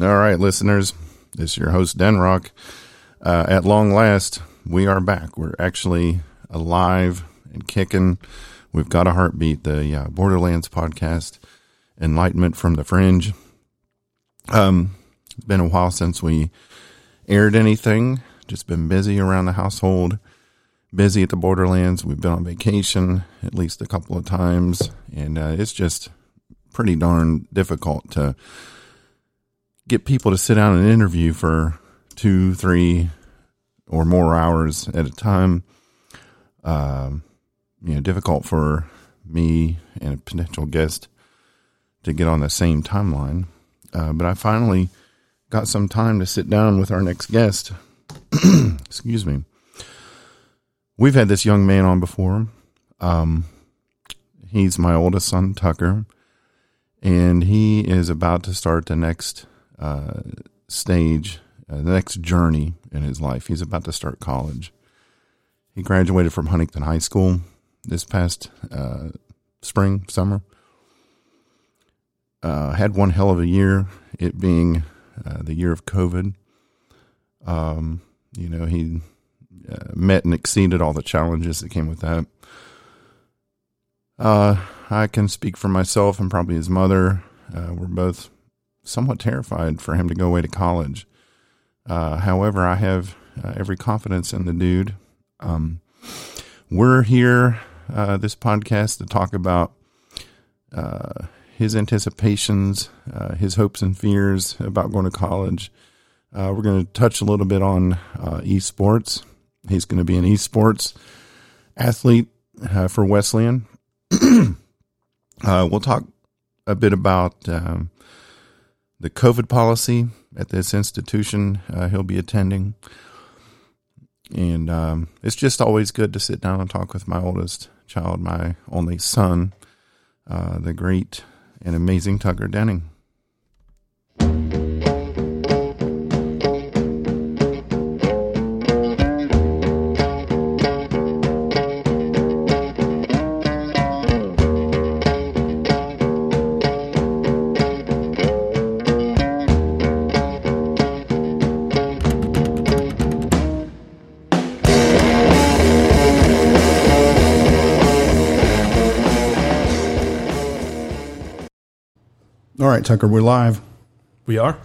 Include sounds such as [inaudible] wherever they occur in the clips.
All right, listeners, this is your host, Denrock. Uh, at long last, we are back. We're actually alive and kicking. We've got a heartbeat. The uh, Borderlands podcast, Enlightenment from the Fringe. Um, it's been a while since we aired anything. Just been busy around the household, busy at the Borderlands. We've been on vacation at least a couple of times, and uh, it's just pretty darn difficult to get people to sit down and interview for two, three, or more hours at a time. Um, you know, difficult for me and a potential guest to get on the same timeline. Uh, but I finally got some time to sit down with our next guest. [clears throat] Excuse me. We've had this young man on before. Um, he's my oldest son, Tucker, and he is about to start the next uh, stage, uh, the next journey in his life. He's about to start college. He graduated from Huntington High School this past uh, spring, summer. Uh, had one hell of a year, it being uh, the year of COVID. Um, you know, he uh, met and exceeded all the challenges that came with that. Uh, I can speak for myself and probably his mother. Uh, we're both somewhat terrified for him to go away to college. Uh, however, I have uh, every confidence in the dude. Um, we're here, uh, this podcast, to talk about uh, his anticipations, uh, his hopes and fears about going to college. Uh, we're going to touch a little bit on esports. He's going to be an esports athlete for Wesleyan. [clears throat] we'll talk a bit about um, the COVID policy at this institution uh, he'll be attending. And um, it's just always good to sit down and talk with my oldest child, my only son, uh, the great and amazing Tucker Denning. Right, Tucker, we're live. We are?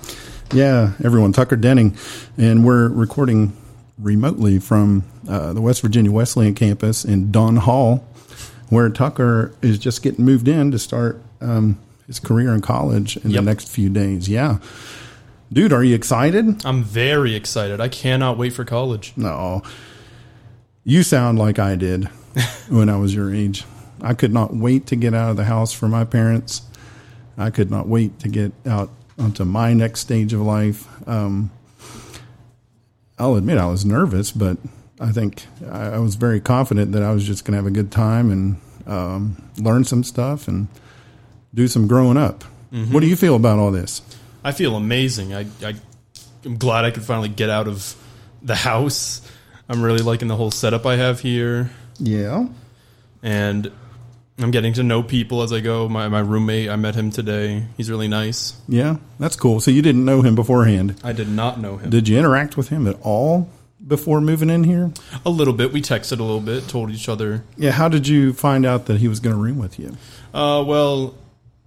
Yeah, everyone, Tucker Denning. And we're recording remotely from uh, the West Virginia Wesleyan campus in Dunn Hall, where Tucker is just getting moved in to start um, his career in college in Yep. the next few days. Yeah. Dude, are you excited? I'm very excited. I cannot wait for college. No. You sound like I did [laughs] when I was your age. I could not wait to get out of the house for my parents. I could not wait to get out onto my next stage of life. Um, I'll admit I was nervous, but I think I, I was very confident that I was just going to have a good time and um, learn some stuff and do some growing up. What do you feel about all this? I feel amazing. I, I am glad I could finally get out of the house. I'm really liking the whole setup I have here, Yeah. and I'm getting to know people as I go. My my roommate, I met him today. He's really nice. Yeah. That's cool. So you didn't know him beforehand. I did not know him. Did you interact with him at all before moving in here? a little bit. We texted a little bit, told each other. Yeah, how did you find out that he was going to room with you? Uh, well,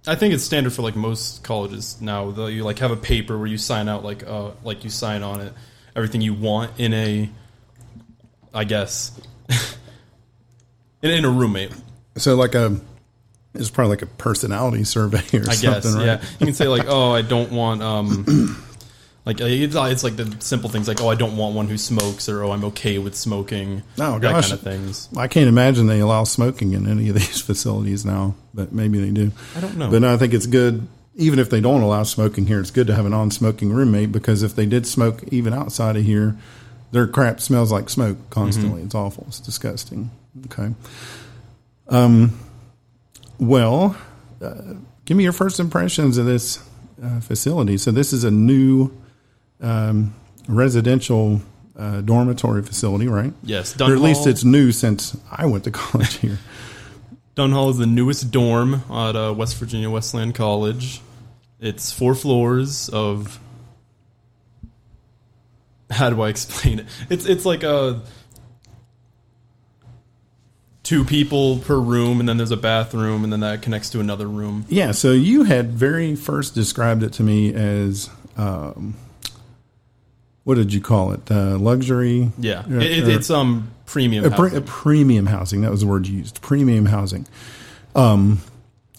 I think it's standard for like most colleges now. Though you like have a paper where you sign out like uh like you sign on it everything you want in a, I guess, [laughs] in, in a roommate. So like a it's probably like a personality survey or I something, guess right? yeah. You can say like, oh, I don't want um. [clears throat] Like uh, it's, it's like the simple things like oh I don't want one who smokes or oh I'm okay with smoking Oh, that gosh. kind of things I can't imagine they allow smoking in any of [laughs] these facilities now, but maybe they do. I don't know But no, I think it's good, even if they don't allow smoking here, it's good to have a non smoking roommate because if they did smoke even outside of here, their crap smells like smoke constantly. Mm-hmm. It's awful. It's disgusting. Okay. Um, well, uh, give me your first impressions of this uh, facility. So, this is a new um, residential uh, dormitory facility, right? yes Or at least it's new since I went to [laughs] college here. Dunn Hall is the newest dorm at uh, West Virginia Wesleyan College. It's four floors of [laughs] how do I explain it? It's it's like a two people per room, and then there's a bathroom, and then that connects to another room. Yeah, so you had very first described it to me as um, what did you call it? Uh, luxury. Yeah, Uh, it, it, it's um premium. a, pre- housing. a premium housing. That was the word you used. Premium housing. Um,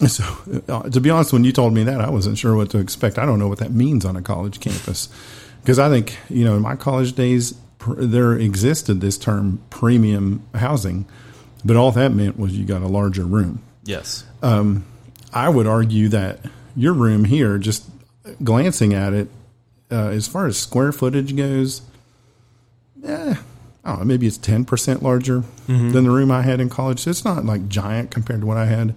so uh, to be honest, when you told me that, I wasn't sure what to expect. I don't know what that means on a college campus because I think you know in my college days pr- there existed this term premium housing, but all that meant was you got a larger room. yes. I would argue that your room here, just glancing at it, uh, as far as square footage goes, eh, I don't know, maybe it's 10% larger than the room I had in college. So it's not like giant compared to what I had.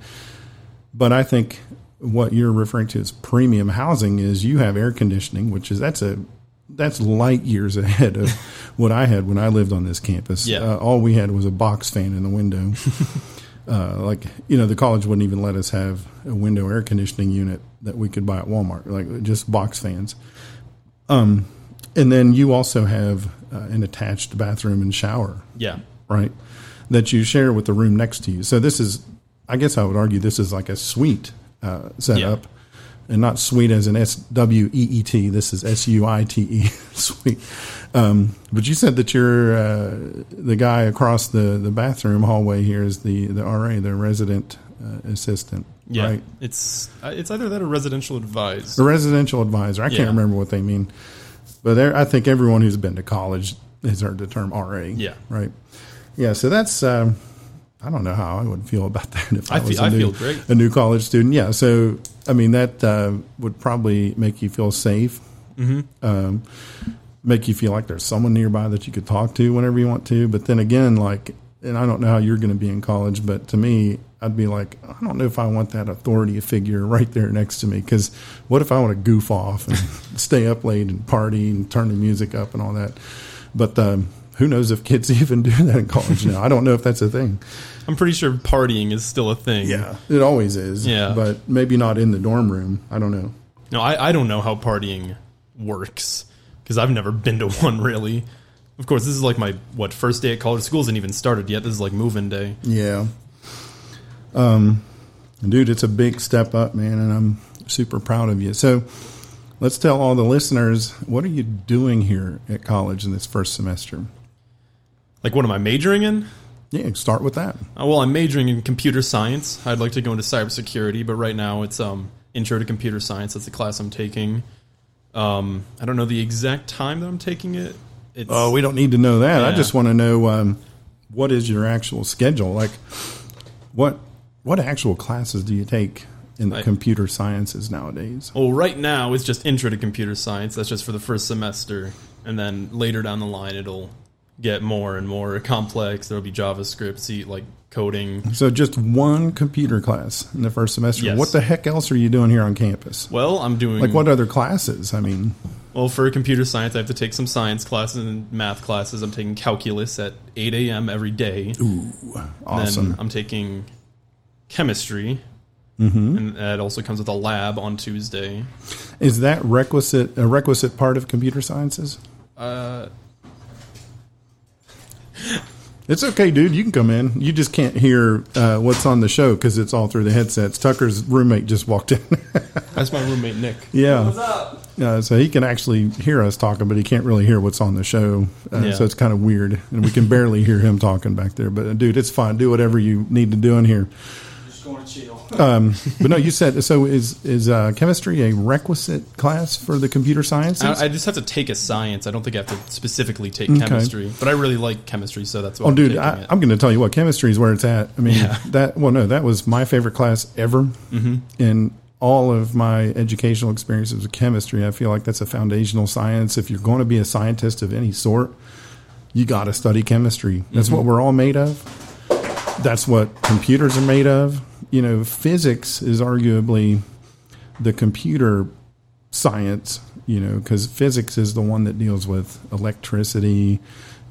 But I think what you're referring to as premium housing is you have air conditioning, which is that's a that's light years ahead of [laughs] what I had when I lived on this campus. Yeah. Uh, all we had was a box fan in the window. [laughs] uh, like you know, the college wouldn't even let us have a window air conditioning unit that we could buy at Walmart, like just box fans. Um, and then you also have uh, an attached bathroom and shower Yeah. right? That you share with the room next to you. So this is, I guess I would argue this is like a suite uh, setup, and not sweet as an S W E E T. This is S U I T E [laughs] sweet. Um, but you said that you're uh, the guy across the, the bathroom hallway here is the the RA, the resident uh, assistant, Yeah. right? It's uh, it's either that or residential advised. The residential advisor. I Yeah. can't remember what they mean, but there, I think everyone who's been to college has heard the term RA. Yeah. Right. Yeah. So that's. Um, I don't know how I would feel about [laughs] that if I, I was feel- a I new, feel great. a new college student. Yeah. So I mean that uh, would probably make you feel safe. Mm-hmm. Um, make you feel like there's someone nearby that you could talk to whenever you want to. But then again, like, and I don't know how you're going to be in college, but to me, I'd be like, I don't know if I want that authority figure [laughs] right there next to me. Because what if I want to goof off and [laughs] stay up late and party and turn the music up and all that? But um, who knows if kids [laughs] even do that in college now? I don't know if that's a thing. I'm pretty sure partying is still a thing. Yeah, it always is. Yeah. but maybe not in the dorm room. I don't know. No, I, I don't know how partying works because I've never been to [laughs] one really. Of course, this is like my what first day at college. School hasn't even started yet. This is like move-in day. Yeah. Um, dude, it's a big step up, man, and I'm super proud of you. So, let's tell all the listeners what are you doing here at college in this first semester? Like, what am I majoring in? Yeah, start with that. Uh, well, I'm majoring in computer science. I'd like to go into cybersecurity, but right now it's um intro to computer science. That's the class I'm taking. Um, I don't know the exact time that I'm taking it. It's, Oh, we don't need to know that. I just want to know um, what is your actual schedule? Like, what what actual classes do you take in the I- computer sciences nowadays? Well, right now it's just intro to computer science. That's just for the first semester, and then later down the line it'll get more and more complex. There'll be JavaScript, C, like coding. So, just one computer class in the first semester. Yes. What the heck else are you doing here on campus? Well, I'm doing Like, what other classes? I mean, Well, for computer science, I have to take some science classes and math classes. I'm taking calculus at 8 a.m. every day. Ooh, awesome. Then I'm taking chemistry, and that also comes with a lab on Tuesday. Is that requisite a requisite part of computer sciences? Uh, It's okay, dude. You can come in. You just can't hear uh, what's on the show because it's all through the headsets. Tucker's roommate just walked in. [laughs] that's my roommate Nick. yeah, up? uh, so he can actually hear us talking, but he can't really hear what's on the show. Uh, Yeah. So it's kind of weird, and we can barely hear him talking back there. But uh, dude, it's fine. Do whatever you need to do in here. Just going to chill. [laughs] Um, but no, you said so. Is is uh, chemistry a requisite class for the computer sciences? I, I just have to take a science. I don't think I have to specifically take chemistry, but I really like chemistry, so that's why Oh, I'm dude, taking I, it. I'm going to tell you what chemistry is where it's at. I mean, Yeah. [laughs] that well, no, that was my favorite class ever Mm-hmm. in all of my educational experiences with chemistry. I feel like that's a foundational science. If you're going to be a scientist of any sort, you got to study chemistry. That's Mm-hmm. what we're all made of. That's what computers are made of. You know, physics is arguably the computer science, you know, because physics is the one that deals with electricity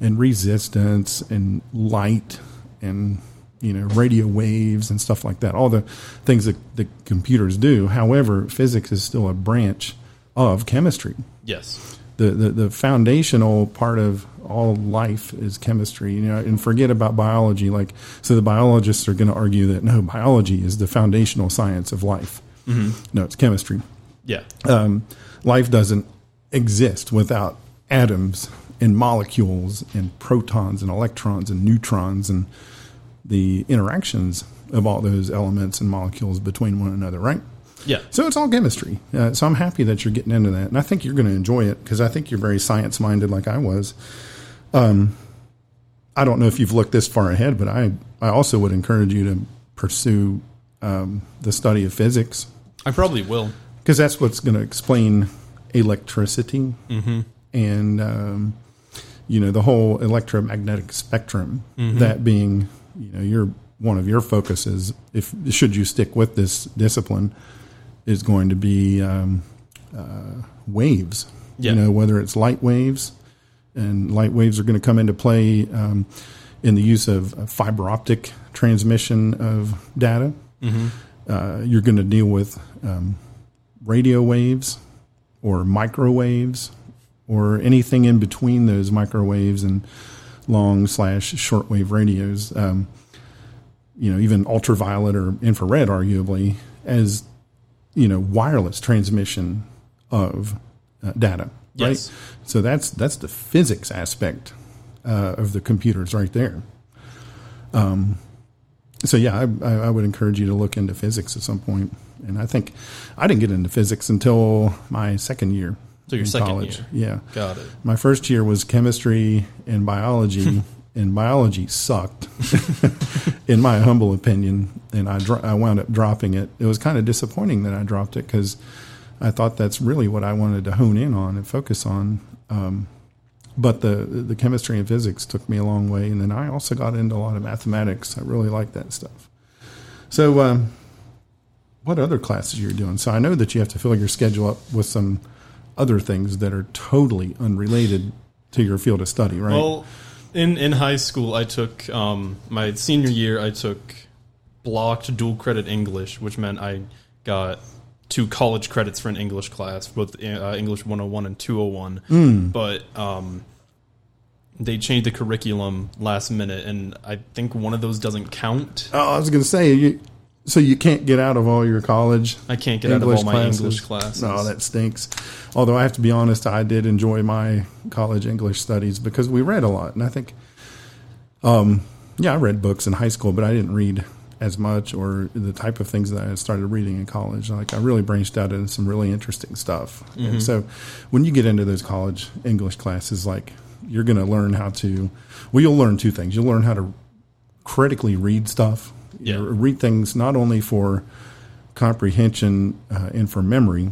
and resistance and light and, you know, radio waves and stuff like that. All the things that the computers do. However, physics is still a branch of chemistry. yes, the, the the foundational part of all life is chemistry. You know, and forget about biology. Like, so the biologists are going to argue that no, biology is the foundational science of life. No, it's chemistry. Yeah. Um, life doesn't exist without atoms and molecules and protons and electrons and neutrons and the interactions of all those elements and molecules between one another, right? Yeah. So it's all chemistry. Uh, so I'm happy that you're getting into that, and I think you're going to enjoy it because I think you're very science minded, like I was. Um, I don't know if you've looked this far ahead, but I I also would encourage you to pursue um, the study of physics I probably will. because that's what's going to explain electricity and um, you know the whole electromagnetic spectrum. That being, you know, your one of your focuses, if should you stick with this discipline, is going to be um, uh, waves. Yeah. You know, whether it's light waves, and light waves are going to come into play um, in the use of fiber optic transmission of data. Uh, you're going to deal with um, radio waves or microwaves or anything in between those microwaves and long slash shortwave radios. Um, you know, even ultraviolet or infrared, arguably, as you know, wireless transmission of uh, data. Right. Yes. So that's that's the physics aspect uh, of the computers right there. Um, so yeah, I, I would encourage you to look into physics at some point. And I think I didn't get into physics until my second year. So your in second year. Yeah. Got it. My first year was chemistry and biology, [laughs] and biology sucked, [laughs] in my humble opinion. And I dro- I wound up dropping it. It was kind of disappointing that I dropped it because I thought that's really what I wanted to hone in on and focus on. Um, but the the chemistry and physics took me a long way, and then I also got into a lot of mathematics. I really like that stuff. So, um, what other classes you're doing? So I know that you have to fill your schedule up with some other things that are totally unrelated to your field of study, right? Well, in in high school, I took um, my senior year. I took blocked dual credit English, which meant I got two college credits for an English class, both uh, English 101 and 201. But um, they changed the curriculum last minute, and I think one of those doesn't count. oh, I was going to say, you, so you can't get out of all your college. I can't get out of all my English classes. No, that stinks. Although I have to be honest, I did enjoy my college English studies because we read a lot, and I think, um, yeah, I read books in high school, but I didn't read as much or the type of things that I started reading in college. Like I really branched out into some really interesting stuff. Mm-hmm. And so when you get into those college English classes, like you're going to learn how to, well, you'll learn two things. You'll learn how to critically read stuff. You Yeah. know, read things not only for comprehension uh, and for memory,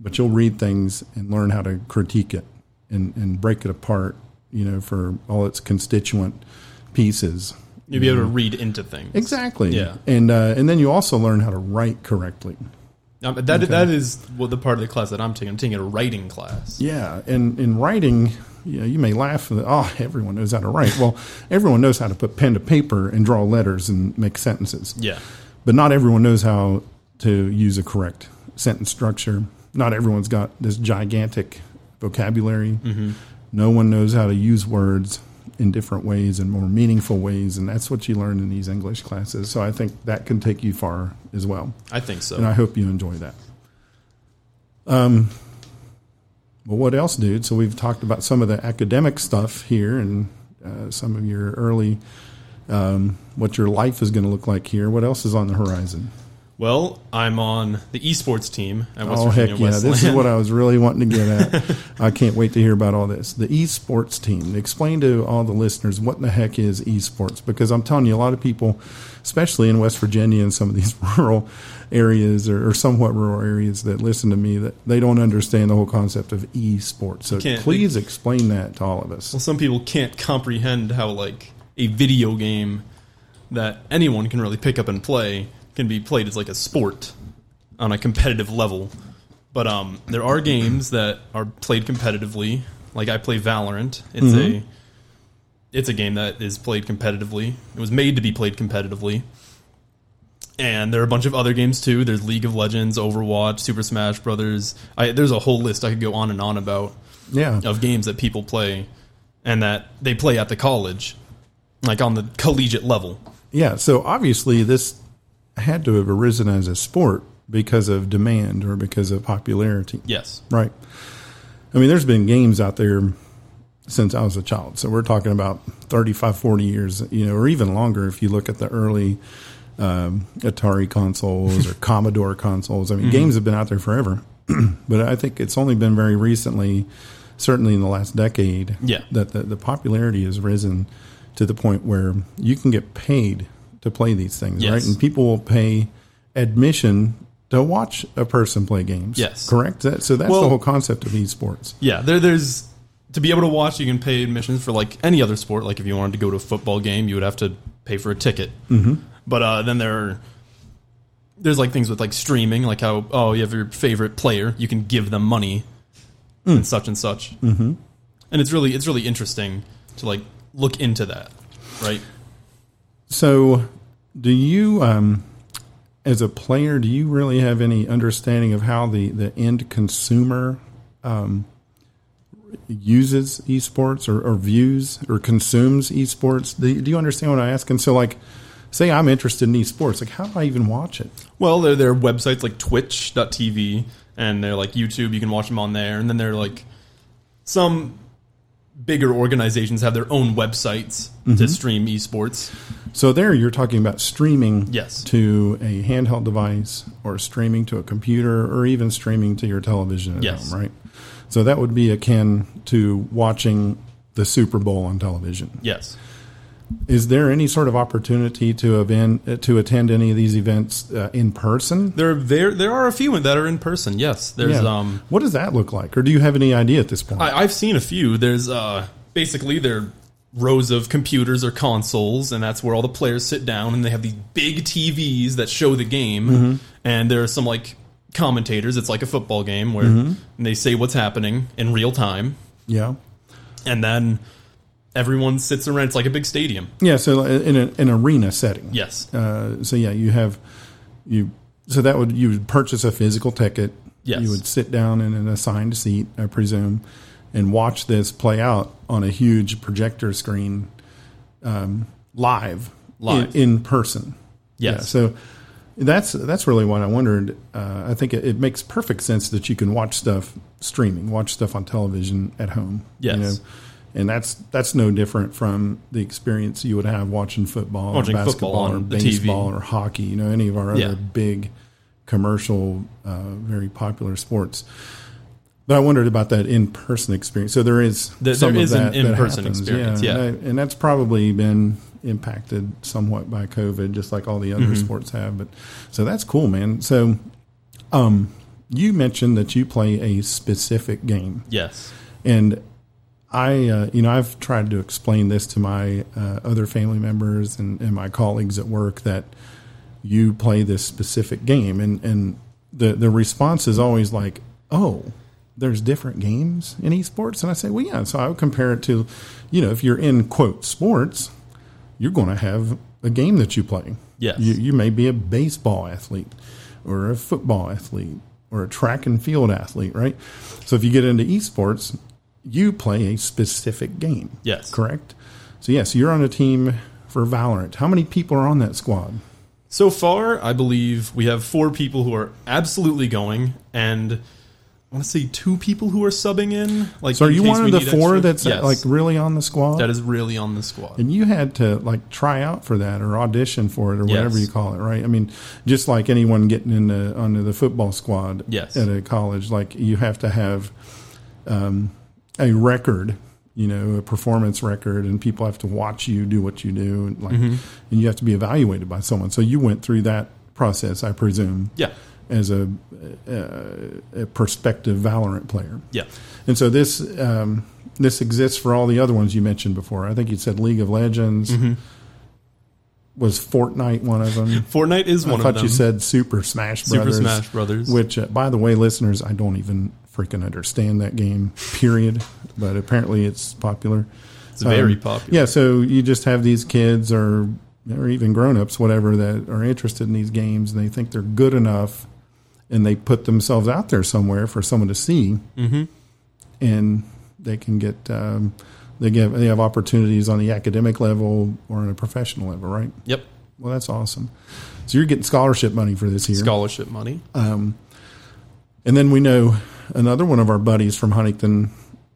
but you'll read things and learn how to critique it and, and break it apart, you know, for all its constituent pieces. You'll be able to read into things. Exactly. Yeah. And uh, and then you also learn how to write correctly. Um, that that is what the part of the class that I'm taking. I'm taking a writing class. Yeah. And in writing, you know, you may laugh. That, oh, everyone knows how to write. well, everyone knows how to put pen to paper and draw letters and make sentences. Yeah. but not everyone knows how to use a correct sentence structure. Not everyone's got this gigantic vocabulary. No one knows how to use words in different ways and more meaningful ways, and that's what you learn in these English classes. So I think that can take you far as well, I think so. and I hope you enjoy that. Um, well, what else, dude? So we've talked about some of the academic stuff here and uh, some of your early. Um, what your life is going to look like here. What else is on the horizon? Well, I'm on the esports team at West oh heck yeah! Wesleyan. This is what I was really wanting to get at. [laughs] I can't wait to hear about all this. The esports team. Explain to all the listeners what the heck is esports because I'm telling you, a lot of people, especially in West Virginia and some of these [laughs] rural areas or, or somewhat rural areas that listen to me, that they don't understand the whole concept of esports. So please explain that to all of us. well, some people can't comprehend how like a video game that anyone can really pick up and play can be played as like a sport on a competitive level. But um, there are games that are played competitively. Like I play Valorant. It's a it's a game that is played competitively. It was made to be played competitively. And there are a bunch of other games too. There's League of Legends, Overwatch, Super Smash Brothers. I, there's a whole list I could go on and on about. Yeah. of games that people play and that they play at the college, like on the collegiate level. Yeah. So obviously, this had to have arisen as a sport because of demand or because of popularity. Yes. Right. I mean, there's been games out there since I was a child. So we're talking about 35, 40 years, you know, or even longer if you look at the early um, Atari consoles or [laughs] Commodore consoles. I mean, games have been out there forever. [clears throat] but I think it's only been very recently, certainly in the last decade, Yeah. that the, the popularity has risen to the point where you can get paid to play these things, right? And people will pay admission to watch a person play games. Yes. Correct? That, so that's Well- the whole concept of esports. Yeah, there, there's to be able to watch. You can pay admissions for like any other sport. Like if you wanted to go to a football game, you would have to pay for a ticket. Mm-hmm. But uh, then there, are, there's like things with like streaming, like how oh you have your favorite player, you can give them money and such and such. Mm-hmm. And it's really it's really interesting to like look into that, right? So, do you, um, as a player, do you really have any understanding of how the, the end consumer um, uses esports or, or views or consumes esports? Do, do you understand what I'm asking? So, like, say I'm interested in esports, like, how do I even watch it? Well, there there are websites like Twitch.tv and they're like YouTube. You can watch them on there, and then they're like some bigger organizations have their own websites to mm-hmm. stream esports. So there, you're talking about streaming Yes. to a handheld device, or streaming to a computer, or even streaming to your television at Yes. home, right? So that would be akin to watching the Super Bowl on television. Yes. Is there any sort of opportunity to event, to attend any of these events uh, in person? There, there, there are a few that are in person. Yes, there's. Yeah. Um, what does that look like, or do you have any idea at this point? I, I've seen a few. There's uh, basically they're rows of computers or consoles, and that's where all the players sit down, and they have these big TVs that show the game, and there are some like commentators. It's like a football game where they say what's happening in real time, yeah, and then everyone sits around. It's like a big stadium. yeah. So in a, an arena setting, Yes. Uh, so yeah, you have you. So that would you would purchase a physical ticket. Yes. You would sit down in an assigned seat, I presume, and watch this play out on a huge projector screen, um, live, Live. in, in person. Yes. Yeah, so that's that's really what I wondered. Uh, I think it, it makes perfect sense that you can watch stuff streaming, watch stuff on television at home. Yes. You know? And that's that's no different from the experience you would have watching football, Watching or football basketball, on or the TV. baseball, or hockey. You know, any of our other Yeah. big commercial, uh, very popular sports. But I wondered about that in-person experience. So there is There- some there of is an that that in-person experience, yeah. and, I- and that's probably been impacted somewhat by COVID, just like all the other Mm-hmm. sports have. But so that's cool, man. So, um, you mentioned that you play a specific game, Yes. and I, uh, you know, I've tried to explain this to my uh, other family members and, and my colleagues at work that you play this specific game, and and the the response is always like, "Oh, there's different games in esports," and I say, "Well, yeah." So I would compare it to, you know, if you're in quote sports, you're going to have a game that you play. Yes. you, you may be a baseball athlete, or a football athlete, or a track and field athlete, right? So if you get into esports, you play a specific game. Yes. Correct? So, yes, you're on a team for Valorant. How many people are on that squad? So far, I believe we have four people who are absolutely going, and I want to say two people who are subbing in. Like, So, are you one of the four extra- that's Yes. like really on the squad? that is really on the squad. and you had to like try out for that or audition for it or whatever you call it, right? I mean, just like anyone getting into onto the football squad Yes. at a college, like you have to have um, a record, you know, a performance record, and people have to watch you do what you do, and like, Mm-hmm. and you have to be evaluated by someone. So you went through that process, I presume, yeah, as a, a, a prospective Valorant player. yeah, And so this um, this exists for all the other ones you mentioned before. I think you said League of Legends. Mm-hmm. Was Fortnite one of them? Fortnite is I one of them. I thought you said Super Smash Brothers. Super Smash Brothers. Which, uh, by the way, listeners, I don't even freaking understand that game. Period. but apparently, it's popular. it's very Um, popular. Yeah, so you just have these kids or or even grown-ups whatever that are interested in these games and they think they're good enough and they put themselves out there somewhere for someone to see. Mhm. And they can get um, they get they have opportunities on the academic level or on a professional level, right? Yep. Well, that's awesome. So you're getting scholarship money for this year, Scholarship money. and then we know another one of our buddies from Huntington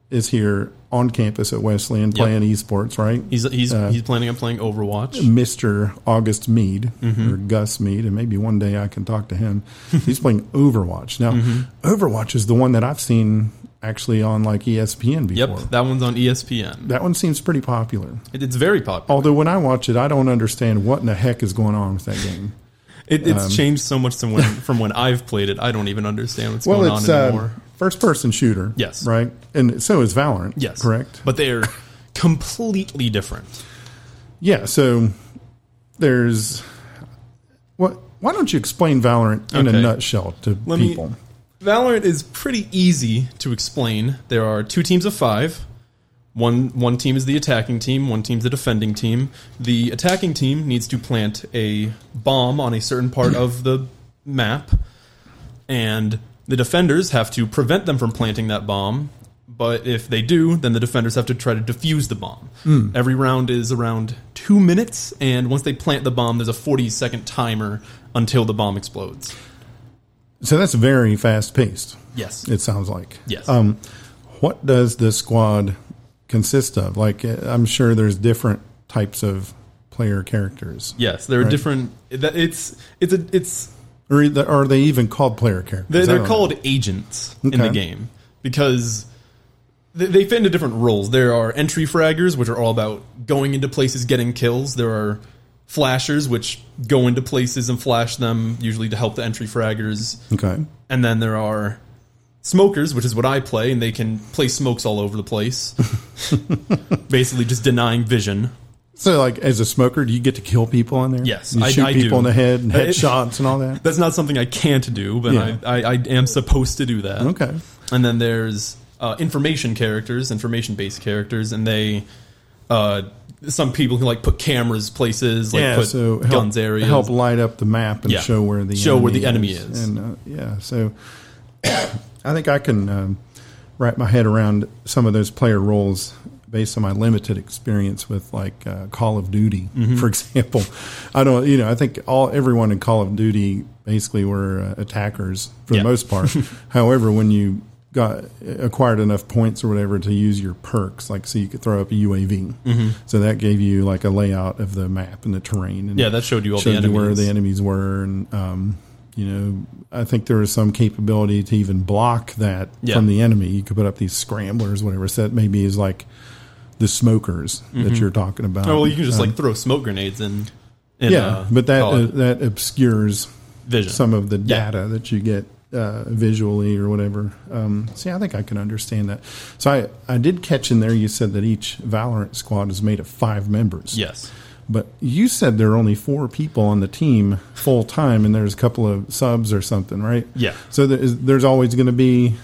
is here on campus at Wesleyan playing esports, right? He's he's Uh, he's planning on playing Overwatch. Mr. August Mead Mm-hmm. or Gus Mead, and maybe one day I can talk to him. [laughs] He's playing Overwatch. Now, Mm-hmm. Overwatch is the one that I've seen actually on like ESPN before. Yep, that one's on ESPN. That one seems pretty popular. It, it's very popular. Although when I watch it, I don't understand what in the heck is going on with that game. [laughs] It, it's um, changed so much from when from when I've played it. I don't even understand what's Well, going on anymore. uh, first person shooter. Yes. Right? And so is Valorant. yes, Correct? But they're completely different. Yeah. So there's. What? Why don't you explain Valorant in a nutshell to Let me- people? Valorant is pretty easy to explain. There are two teams of five. One one team is the attacking team, one team's the defending team. The attacking team needs to plant a bomb on a certain part of the map, and the defenders have to prevent them from planting that bomb. But if they do, then the defenders have to try to defuse the bomb. Every round is around two minutes, and once they plant the bomb, there's a 40 second timer until the bomb explodes. So that's very fast paced. Yes. It sounds like. Yes. Um, what does the squad consist of? Like, uh, I'm sure there's different types of player characters. Yes, there are Right. different. It's it's a it's Or are they even called player characters? they're, don't know. called agents in the game because they, they fit into different roles. There are entry fraggers, which are all about going into places, getting kills. There are flashers, which go into places and flash them, usually to help the entry fraggers. Okay. And then there are smokers, which is what I play, and they can play smokes all over the place, [laughs] basically just denying vision. So, like, as a smoker, do you get to kill people in there? Yes, you I- shoot I people do. in the head and it- headshots and all that. That's not something I can't do, but Yeah. I, I, I am supposed to do that. Okay. And then there's uh, information characters, information based characters, and they uh, some people can like put cameras places, like yeah. put So help, guns areas. help light up the map and Yeah. show where the Show enemy where the enemy is. And uh, yeah, so I think I can um, wrap my head around some of those player roles based on my limited experience with like uh, Call of Duty, Mm-hmm. for [laughs] example. I don't, you know, I think all everyone in Call of Duty basically were uh, attackers for Yeah. the most part. [laughs] However, when you got acquired enough points or whatever to use your perks, like so you could throw up a UAV, so that gave you like a layout of the map and the terrain. And Mm-hmm. Yeah, that showed you all the showed you where the enemies were, and um, you know, I think there is some capability to even block that Yeah. from the enemy. You could put up these scramblers, whatever. So that maybe is like the smokers that you're talking about. oh, well, you can just Um, like throw smoke grenades in. in yeah, uh, but that uh, that obscures vision. some of the Yeah. data that you get uh, visually or whatever. Um, see, I think I can understand that. So I, I did catch in there. You said that each Valorant squad is made of five members. yes. But you said there are only four people on the team full time, and there's a couple of subs or something, right? Yeah. So there is, there's always going to be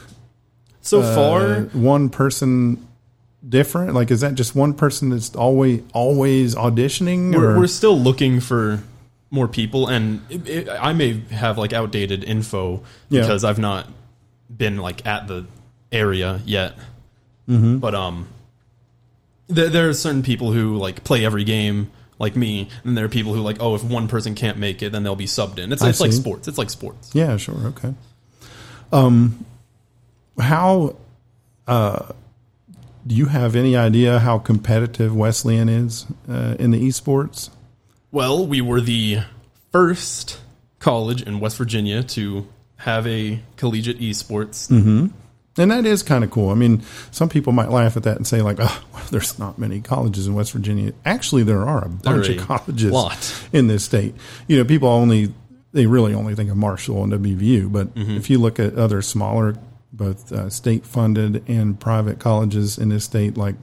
So uh, far, one person different. Like, is that just one person that's always always auditioning? we're, or? we're still looking for more people, and it, it, I may have like outdated info Yeah. because I've not been like at the area yet. Mm-hmm. But um, there, there are certain people who like play every game like me, and there are people who like, oh, if one person can't make it, then they'll be subbed in. It's, I it's like sports. It's like sports. Yeah, sure. Okay. Um, how, uh, do you have any idea how competitive Wesleyan is uh, in the esports? Well, we were the first college in West Virginia to have a collegiate esports. And that is kind of cool. I mean, some people might laugh at that and say, like, oh, well, there's not many colleges in West Virginia. Actually, there are a bunch of colleges lot. in this state. You know, people only, they really only think of Marshall and WVU. But Mm-hmm. if you look at other smaller, both uh, state funded and private colleges in this state, like,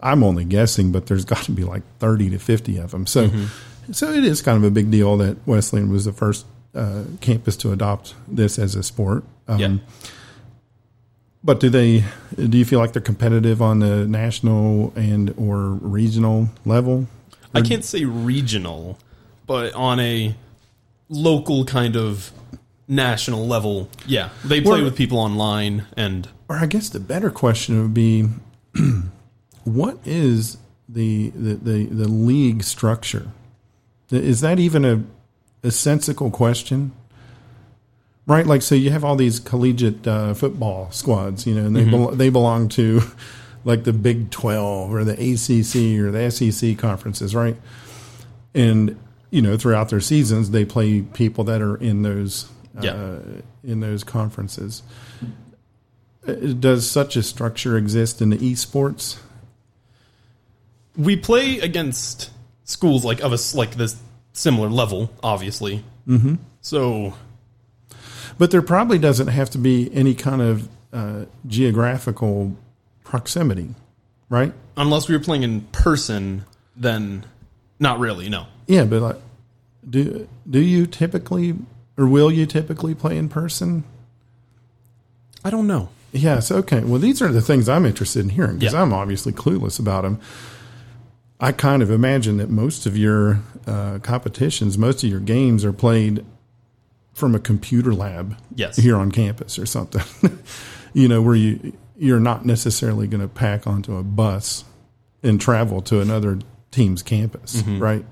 I'm only guessing, but there's [laughs] got to be like 30 to 50 of them. So, Mm-hmm. so it is kind of a big deal that Wesleyan was the first uh, campus to adopt this as a sport. Um, Yeah. But do they? Do you feel like they're competitive on the national and or regional level? I can't say regional, but on a local kind of national level. Yeah, they play Well- with people online, and or I guess the better question would be, [clears throat] what is the the, the, the league structure? Is that even a, a sensical question? Right, like so you have all these collegiate uh, football squads, you know, and they bel- they belong to [laughs] like the Big Twelve or the ACC or the SEC conferences, right? And you know, throughout their seasons, they play people that are in those Yeah. uh, in those conferences. Uh, Does such a structure exist in the esports? we play against schools like of a s- like this similar level, obviously. Mm-hmm. So But there probably doesn't have to be any kind of uh, geographical proximity, right? unless we were playing in person, then not really. No. Yeah, but like, do do you typically or will you typically play in person? I don't know. Yes. Okay. Well, these are the things I'm interested in hearing because Yeah. I'm obviously clueless about them. I kind of imagine that most of your uh, competitions, most of your games are played from a computer lab Yes. here on campus or something. [laughs] you know, where you you're not necessarily going to pack onto a bus and travel to another team's campus, mm-hmm. right?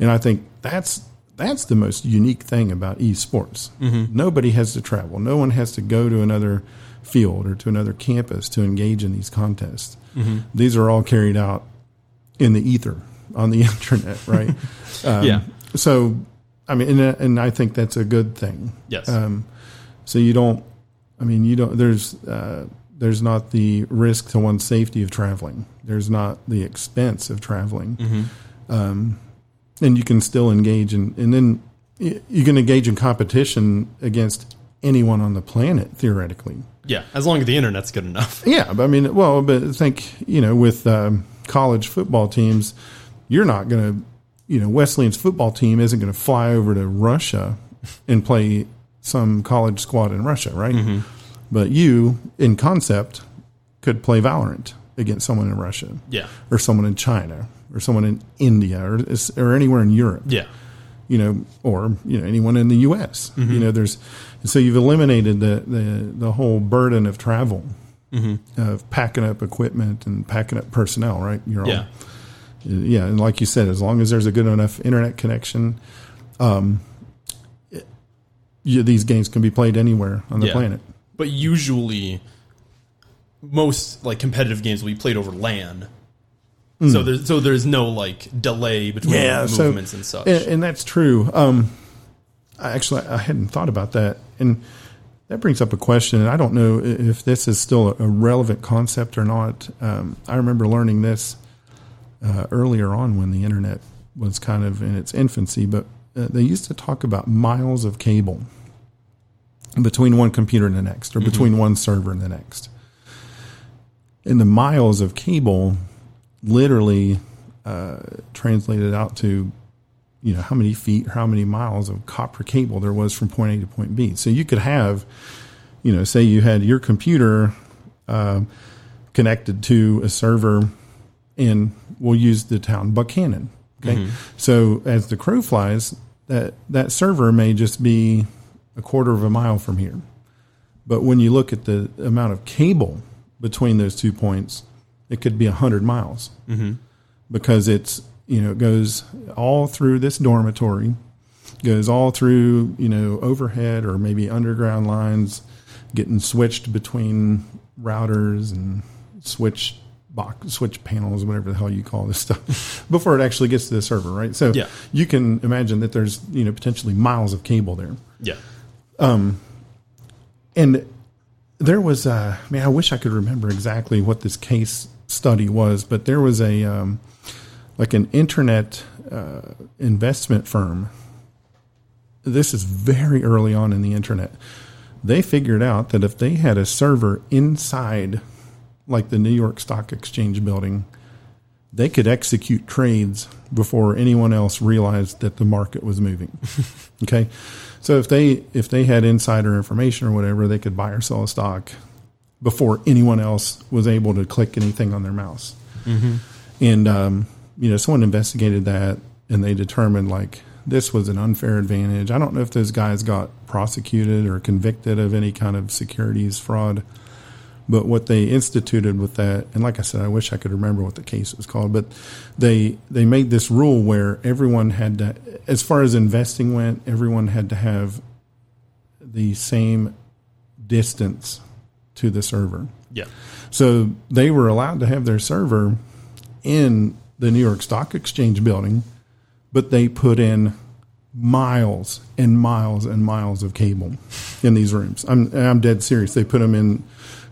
And I think that's that's the most unique thing about esports. Mm-hmm. Nobody has to travel. No one has to go to another field or to another campus to engage in these contests. Mm-hmm. These are all carried out in the ether on the [laughs] internet, right? [laughs] Um, yeah. So, I mean, and, and I think that's a good thing. Yes. Um, so you don't. I mean, you don't. There's uh, there's not the risk to one's safety of traveling. There's not the expense of traveling. Um, and you can still engage in, and then you can engage in competition against anyone on the planet theoretically. yeah. As long as the internet's good enough. [laughs] Yeah, but I mean, well, but think you know, with um, college football teams, you're not going to, you know, Wesleyan's football team isn't going to fly over to Russia and play some college squad in Russia, right? Mm-hmm. But you, in concept, could play Valorant against someone in Russia, Yeah. or someone in China, or someone in India, or or anywhere in Europe Yeah. you know, or you know anyone in the U.S. Mm-hmm. You know, there's so you've eliminated the the, the whole burden of travel, mm-hmm. of packing up equipment and packing up personnel. Right? You're Yeah. all, yeah, and like you said, as long as there's a good enough internet connection, um, it- you, these games can be played anywhere on the Yeah. planet. But usually, most like competitive games will be played over LAN. So there's so there's no like delay between. Yeah, so- movements and such. And, and that's true. Um, I actually I hadn't thought about that, and that brings up a question. And I don't know if this is still a relevant concept or not. Um, I remember learning this uh, earlier on when the internet was kind of in its infancy, but uh, they used to talk about miles of cable between one computer and the next, or between one server and the next. And the miles of cable literally uh, translated out to you know how many feet, how many miles of copper cable there was from point A to point B. So you could have, you know, say you had your computer uh, connected to a server in we'll use the town Buckhannon. Okay, mm-hmm. so as the crow flies, that that server may just be a quarter of a mile from here, but when you look at the amount of cable between those two points, it could be a hundred miles. Mm-hmm. Because it's you know it goes all through this dormitory, goes all through you know overhead or maybe underground lines, getting switched between routers and switch box switch panels, whatever the hell you call this stuff, [laughs] before it actually gets to the server, right? So Yeah. you can imagine that there's you know potentially miles of cable there. yeah. And there was, uh, man, I wish I could remember exactly what this case study was, but there was a, um, like an internet uh, investment firm. This is very early on in the internet. They figured out that if they had a server inside, like the New York Stock Exchange building, they could execute trades before anyone else realized that the market was moving. [laughs] okay, so if they if they had insider information or whatever, they could buy or sell a stock before anyone else was able to click anything on their mouse. And um, you know, someone investigated that, and they determined like this was an unfair advantage. I don't know if those guys got prosecuted or convicted of any kind of securities fraud. But what they instituted with that, and like I said, I wish I could remember what the case was called, but they they made this rule where everyone had to, as far as investing went, everyone had to have the same distance to the server. Yeah. So they were allowed to have their server in the New York Stock Exchange building, but they put in miles and miles and miles of cable in these rooms. I'm I'm dead serious. They put them in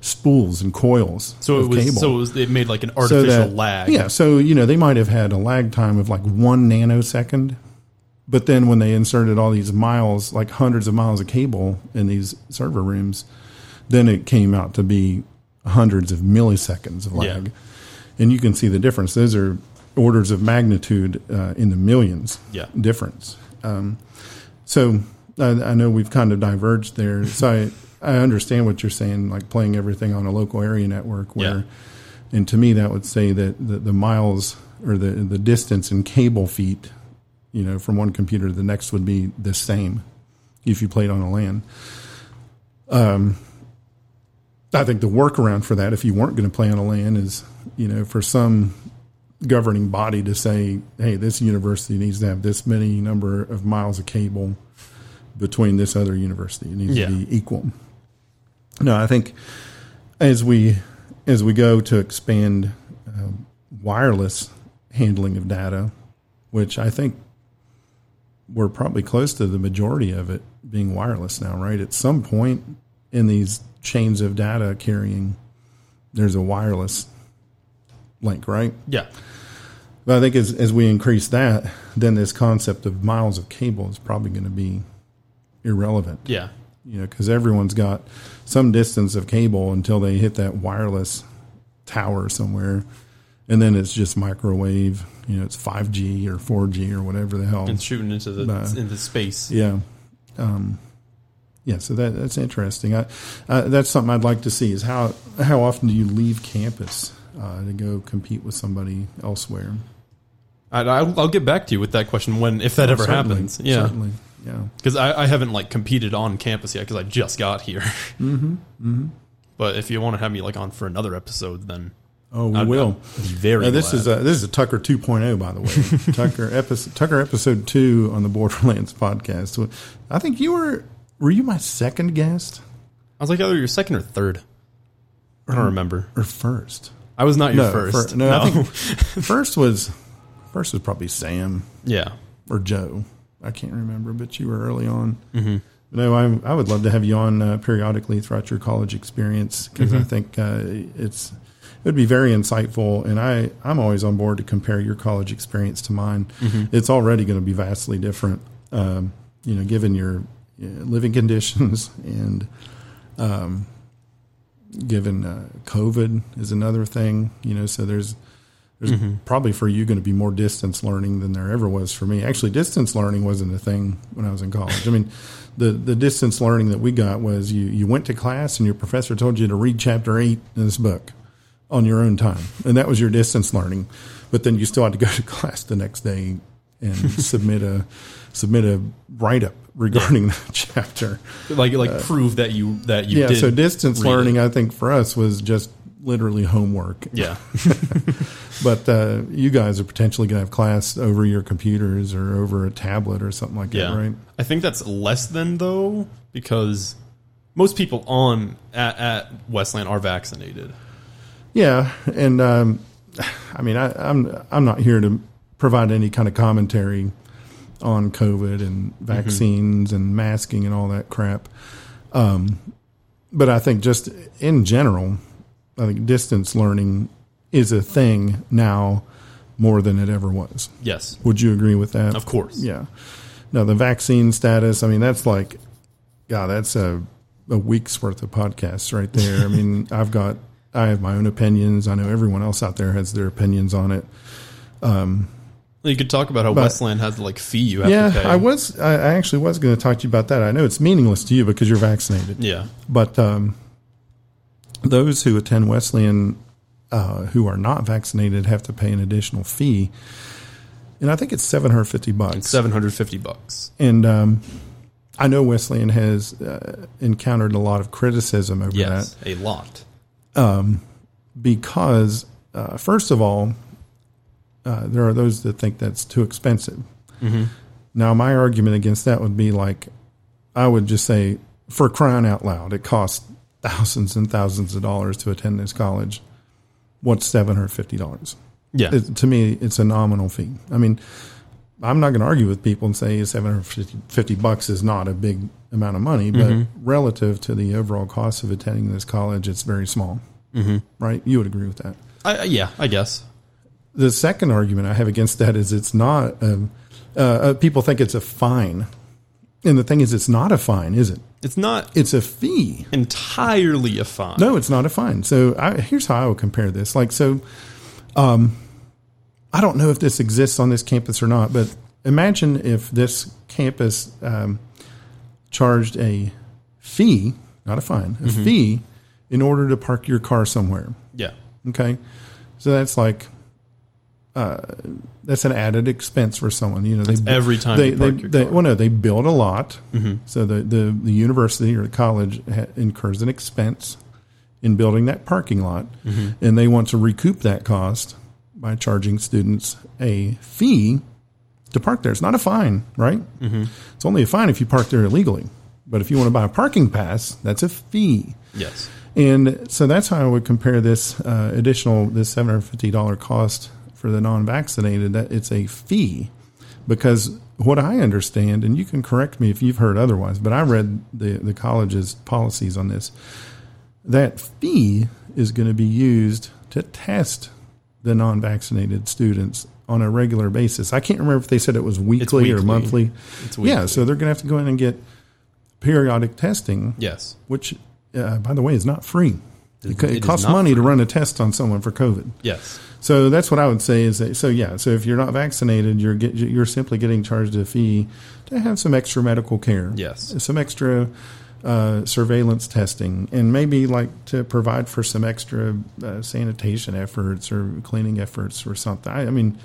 spools and coils. So it was cable. so it, was, it made like an So artificial that- lag. Yeah, so you know they might have had a lag time of like one nanosecond, but then when they inserted all these miles, like hundreds of miles of cable in these server rooms, then it came out to be hundreds of milliseconds of lag, Yeah. and you can see the difference. Those are orders of magnitude uh, in the millions Yeah. difference. Um, so I, I know we've kind of diverged there. So I, understand what you're saying, like playing everything on a local area network where, Yeah. and to me that would say that the, the miles or the, the distance in cable feet, you know, from one computer to the next would be the same if you played on a LAN. Um, I think the workaround for that, if you weren't going to play on a LAN, is you know for some governing body to say, hey, this university needs to have this many number of miles of cable between this other university. It needs Yeah. to be equal. No, I think as we as we go to expand um, wireless handling of data, which I think we're probably close to the majority of it being wireless now, right? At some point in these chains of data carrying, there's a wireless link, right? Yeah. But I think as, as we increase that, then this concept of miles of cable is probably going to be irrelevant. Yeah. You know, because everyone's got some distance of cable until they hit that wireless tower somewhere, and then it's just microwave. You know, it's five G or four G or whatever the hell. And shooting into the Uh, into space. Yeah. Um, yeah, so that that's interesting. I, uh, that's something I'd like to see is how how often do you leave campus uh, to go compete with somebody elsewhere? I, I'll, I'll get back to you with that question when if that ever Certainly, happens. Yeah. certainly. Yeah, Because I, I haven't like competed on campus yet because I just got here. [laughs] Mm-hmm. Mm-hmm. But if you want to have me like on for another episode, then oh, we I'd- will. I'd very. Uh, this glad. is a, this is a Tucker 2.0, by the way. [laughs] Tucker episode Tucker episode two on the Borderlands podcast. I think you were were you my second guest I was like either your second or third. I don't remember. or first? I was not your No, first. fir- no, I think [laughs] first was first was probably Sam. yeah. or Joe. I can't remember, but you were early on. Mm-hmm. No, I, I would love to have you on uh, periodically throughout your college experience because I think uh, it's it would be very insightful, and I I'm always on board to compare your college experience to mine. It's already going to be vastly different, um, you know, given your uh, living [laughs] conditions and um, given uh, COVID is another thing, you know. So there's there's probably for you going to be more distance learning than there ever was for me. Actually, distance learning wasn't a thing when I was in college. I mean, the the distance learning that we got was you you went to class and your professor told you to read chapter eight in this book on your own time, and that was your distance learning. But then you still had to go to [laughs] class the next day and [laughs] submit a submit a write up regarding that [laughs] chapter. Like like prove that you that you Uh, yeah, so distance read it. learning, I think for us was just literally homework. Yeah. [laughs] But uh, you guys are potentially going to have class over your computers or over a tablet or something like Yeah. that, right? I think that's less than though because most people on at, at Wesleyan are vaccinated. Yeah, and um, I mean, I, I'm I'm not here to provide any kind of commentary on COVID and vaccines and masking and all that crap. Um, but I think just in general, I think distance learning is a thing now more than it ever was. Yes. Would you agree with that? Of course. Yeah. Now the vaccine status, I mean, that's like, God, that's a, a week's worth of podcasts right there. I mean, [laughs] I've got, I have my own opinions. I know everyone else out there has their opinions on it. Um, You could talk about how But- Wesleyan has like fee you have to Yeah, pay. I was, I I actually was going to talk to you about that. I know it's meaningless to you because you're vaccinated. Yeah. But um, those who attend Wesleyan uh, who are not vaccinated have to pay an additional fee. and I think it's seven hundred fifty bucks. Seven hundred fifty bucks. And um, I know Wesleyan has uh, encountered a lot of criticism over Yes, that a lot. because, uh, first of all, uh, there are those that think that's too expensive. Now, my argument against that would be like, I would just say, for crying out loud, it costs thousands and thousands of dollars to attend this college. What's seven hundred fifty dollars? Yeah, It, to me, it's a nominal fee. I mean, I'm not going to argue with people and say 750 bucks is not a big amount of money, but relative to the overall cost of attending this college, it's very small. Mm-hmm. Right? You would agree with that. I, I- yeah, I guess. The second argument I have against that is it's not. Um, uh, uh, people think it's a fine, and the thing is, it's not a fine, is it? It's not It's a fee. entirely a fine. No, it's not a fine. So I, here's how I would compare this. Like, so, um, I don't know if this exists on this campus or not, but imagine if this campus um, charged a fee, not a fine, a fee, in order to park your car somewhere. Yeah, Okay, so that's like. Uh, that's an added expense for someone. You know, they every time they, they, they well, no, they build a lot. So the, the, the university or the college ha- incurs an expense in building that parking lot, and they want to recoup that cost by charging students a fee to park there. It's not a fine, right? It's only a fine if you park there illegally. But if you want to buy a parking pass, that's a fee. yes, And so that's how I would compare this uh, additional this seven hundred fifty dollar cost for the non-vaccinated. That it's a fee because what I understand, and you can correct me if you've heard otherwise, but I read the the college's policies on this. That fee is going to be used to test the non-vaccinated students on a regular basis. I can't remember if they said it was weekly, or weekly. monthly. It's Yeah, so they're going to have to go in and get periodic testing yes, which, uh, by the way, is not free. It, It it costs money to run a test on someone for COVID. yes, So that's what I would say is that. So yeah, so if you're not vaccinated, you're get, you're simply getting charged a fee to have some extra medical care. Yes. some extra uh, surveillance testing, and maybe like to provide for some extra uh, sanitation efforts or cleaning efforts or something. I, I mean,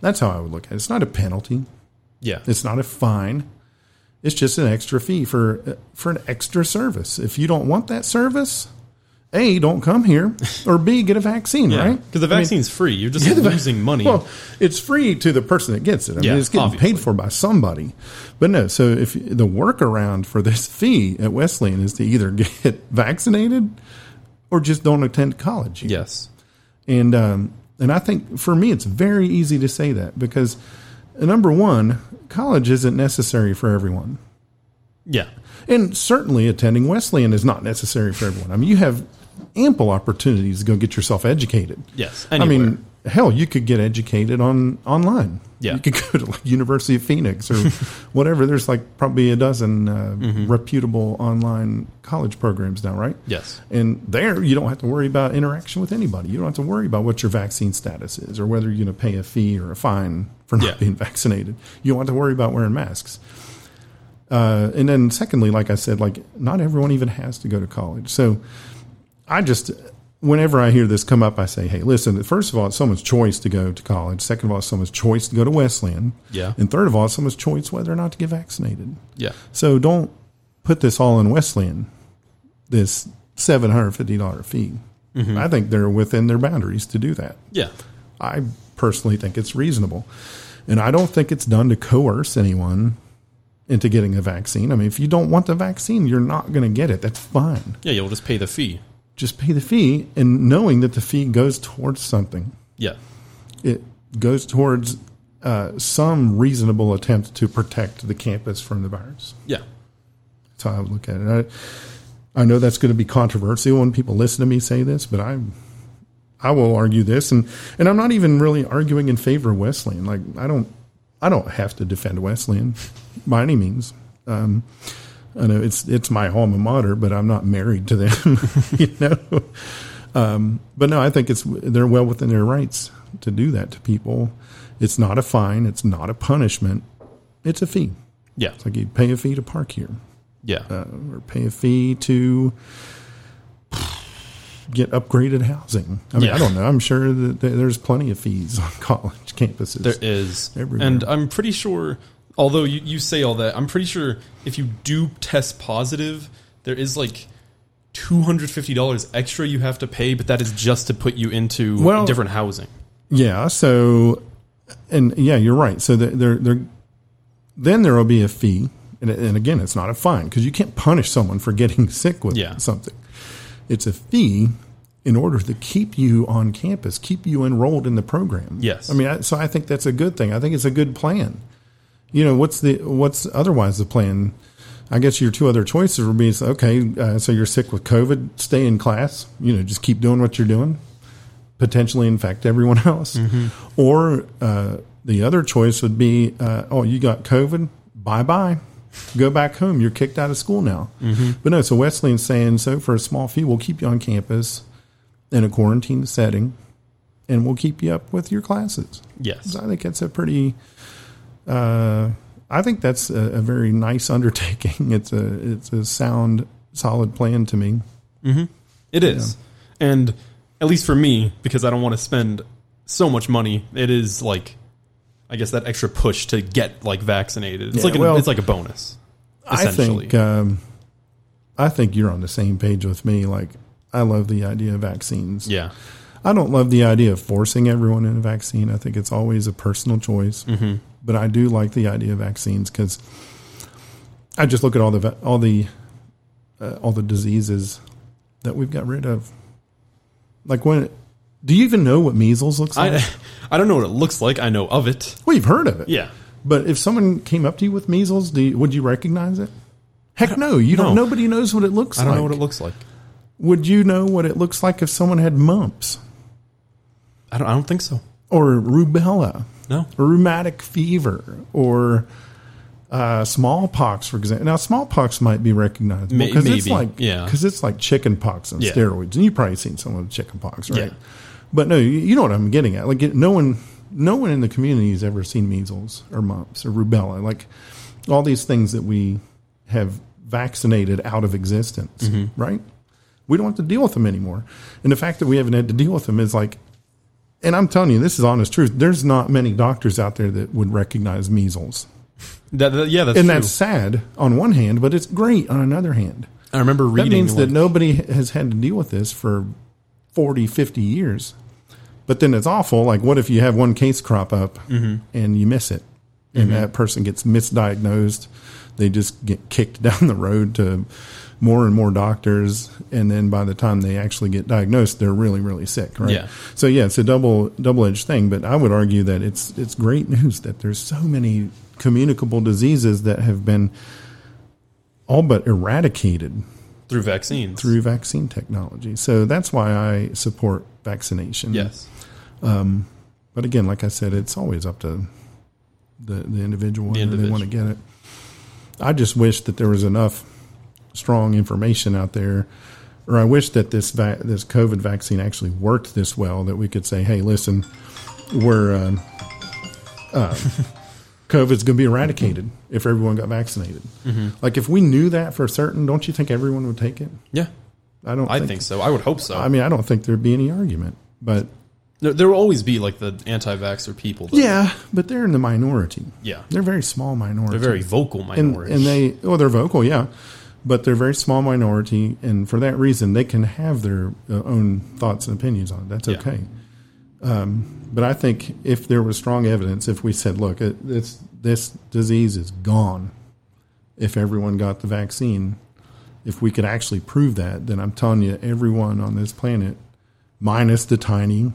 that's how I would look at it. It's not a penalty. yeah, It's not a fine. It's just an extra fee for uh, for an extra service. If you don't want that service, A, don't come here, [laughs] or B, get a vaccine, yeah. right? Because the I mean, free. You're just [laughs] yeah, losing money. Well, it's free to the person that gets it. I Yeah, mean, it's getting obviously. paid for by somebody. But no, so if the workaround for this [laughs] fee at Wesleyan is to either get vaccinated or just don't attend college. yes, And um, and I think for me, it's very easy to say that because uh, number one, college isn't necessary for everyone, yeah, and certainly attending Wesleyan is not necessary for everyone. I mean, you have ample opportunities to go get yourself educated. yes. I mean, hell, you could get educated on online. Yeah. you could go to like University of Phoenix or [laughs] whatever. There's like probably a dozen uh, Mm-hmm. reputable online college programs now, right? yes, And there, you don't have to worry about interaction with anybody. You don't have to worry about what your vaccine status is or whether you're going to pay a fee or a fine for not Yeah. being [laughs] vaccinated. You don't have to worry about wearing masks. Uh, and then, secondly, like I said, like not everyone even has to go to college. So, I just, whenever I hear this come up, I say, hey, listen. First of all, it's someone's choice to go to college. Second of all, it's someone's choice to go to Wesleyan. Yeah. And third of all, it's someone's choice whether or not to get vaccinated. yeah, So don't put this all in Wesleyan, this seven hundred fifty dollar fee. I think they're within their boundaries to do that. yeah, I personally think it's reasonable, and I don't think it's done to coerce anyone into getting a vaccine. I mean, if you don't want the vaccine, you're not going to get it. That's fine. yeah. You'll just pay the fee. Just pay the fee, and knowing that the fee goes towards something, Yeah, it goes towards uh, some reasonable attempt to protect the campus from the virus. yeah, That's how I would look at it. I, I know that's going to be controversial when people listen to me say this, but I, I will argue this, and and I'm not even really arguing in favor of Wesleyan. Like I don't, I don't have to defend Wesleyan by any means. Um, I know it's it's my alma mater, but I'm not married to them. [laughs] you know, um, but no, I think it's they're well within their rights to do that to people. It's not a fine. It's not a punishment. It's a fee. yeah, It's like you pay a fee to park here yeah. uh, or pay a fee to get upgraded housing. I mean, Yeah. I don't know. I'm sure that there's plenty of fees on [laughs] college campuses. There is. Everywhere. And I'm pretty sure, although you, you say all that, I'm pretty sure if you do test positive, there is like $250 extra you have to pay, but that is just to put you into Well- different housing. Yeah. So, and yeah, you're right. So there, there, then there will be a fee, and, and again, it's not a fine because you can't punish someone for getting [laughs] sick with Yeah. something. It's a fee in order to keep you on campus, keep you enrolled in the program. Yes. I mean, I, so I think that's a good thing. I think it's a good plan. You know, what's the what's otherwise the plan? I guess your two other choices would be okay. Uh, so you're sick with COVID, stay in class. You know, just keep doing what you're doing potentially infect everyone [laughs] else. Or uh, the other choice would be, uh, oh, you got COVID, bye bye. Go back home. You're kicked out of school now. But no, so Wesleyan's saying, so for a small fee, we'll keep you on campus in a quarantine setting and we'll keep you up with your classes. Yes. So I think that's a pretty, uh, I think that's a, a very nice [laughs] undertaking. It's a, it's a sound, solid plan to me. It is. And at least for me, because I don't want to spend so much money, it is like I guess that extra push to get like vaccinated. It's Yeah, like a, well, it's like a bonus. I think um, I think you're on the same page with me. Like I love the idea of vaccines. yeah. I don't love the idea of forcing everyone in a vaccine. I think it's always a personal choice. Mm-hmm. But I do like the idea of vaccines because I just look at all the all the uh, all the diseases that we've got rid of. Like when do you even know what measles looks like? I [laughs] I don't know what it looks like. I know of it. well, you've heard of it. Yeah. But if someone came up to you with measles, do you, would you recognize it? Heck no, you don't. No. Nobody knows what it looks like. I don't know what it looks like. Would you know what it looks like if someone had mumps I don't I don't think so. or rubella No. or rheumatic fever or uh, smallpox, for example? Now, smallpox might be recognizable May- because it's maybe, like yeah. because it's like chicken pox on Yeah. steroids, and you've probably seen someone with chicken pox, right? Yeah. But no, you, you know what I'm getting at. Like no one, no one in the community has ever seen measles or mumps or rubella. Like all these things that we have vaccinated out of existence, Mm-hmm. right? We don't have to deal with them anymore. And the fact that we haven't had to deal with them is like, and I'm telling you, this is honest truth. There's not many doctors out there that would recognize measles. That, that- yeah, that's and true. that's sad on one hand, but it's great on another hand. I remember That reading means that nobody has had to deal with this for 40, 50 years. But then it's awful. Like, what if you have one case crop up Mm-hmm. and you miss it? And that person gets misdiagnosed. They just get kicked [laughs] down the road to more and more doctors. And then by the time they actually get diagnosed, they're really, really sick. Right. Yeah. So, yeah, it's a double, double edged thing. But I would argue that it's, it's great news that there's so many communicable diseases that have been all but eradicated through vaccines. through vaccine technology. So that's why I support vaccination. yes. But again, like I said, it's always up to the, the individual The they want to get it. I just wish that there was enough strong information out there, or I wish that this va- this COVID vaccine actually worked this well that we could say, "Hey, listen, we're uh, uh, COVID's going to be eradicated if everyone got vaccinated." Mm-hmm. Like if we knew that for certain, don't you think everyone would take it? Yeah. I don't. I think so. I would hope so. I mean, I don't think there'd be any argument, but there, there will always be like the anti-vaxxer people. That, yeah, but they're in the minority. Yeah. They're very small minority. They're very vocal minority. and they, oh, they're vocal, yeah, but they're a very small minority, and for that reason, they can have their uh, own thoughts and opinions on it. That's Yeah. okay. Um, but I think if there was strong evidence, if we said, look, it, this this disease is gone, if everyone got the vaccine, if we could actually prove that, then I'm telling you, everyone on this planet, minus the tiny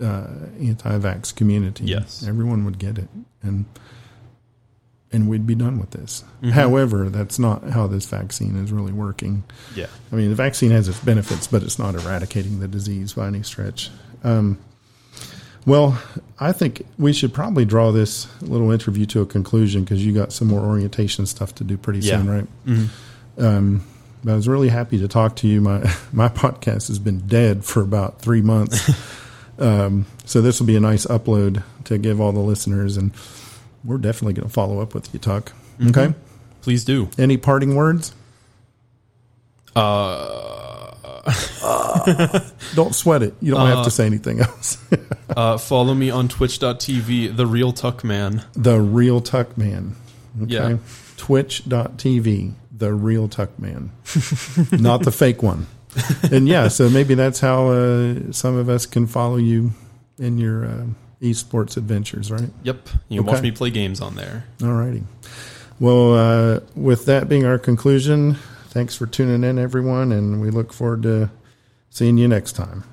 uh, anti-vax community, Yes. everyone would get it, and and we'd be done with this. Mm-hmm. However, that's not how this vaccine is really working. yeah. I mean, the vaccine has its benefits, but it's not eradicating the disease by any stretch. Um, well, I think we should probably draw this little interview to a conclusion because you got some more orientation stuff to do pretty Yeah. soon, right? Um, but I was really happy to talk to you. My [laughs] my podcast has been dead for about three months, [laughs] um, so this will be a nice upload to give all the listeners, and we're definitely going to follow up with you, Tuck. Okay. Please do. Any parting words? Uh, [laughs] Don't sweat it. You don't have to say anything else. [laughs] Uh, follow me on twitch.tv, The Real Tuck Man. the Real Tuck Man. Okay. Yeah. Twitch.tv, The Real Tuck Man. [laughs] Not the fake one. And yeah, so maybe that's how uh, some of us can follow you in your uh, esports adventures, right? Yep. You can watch me play games on there. All righty. Well, uh, with that being our conclusion, thanks for tuning in, everyone, and we look forward to seeing you next time.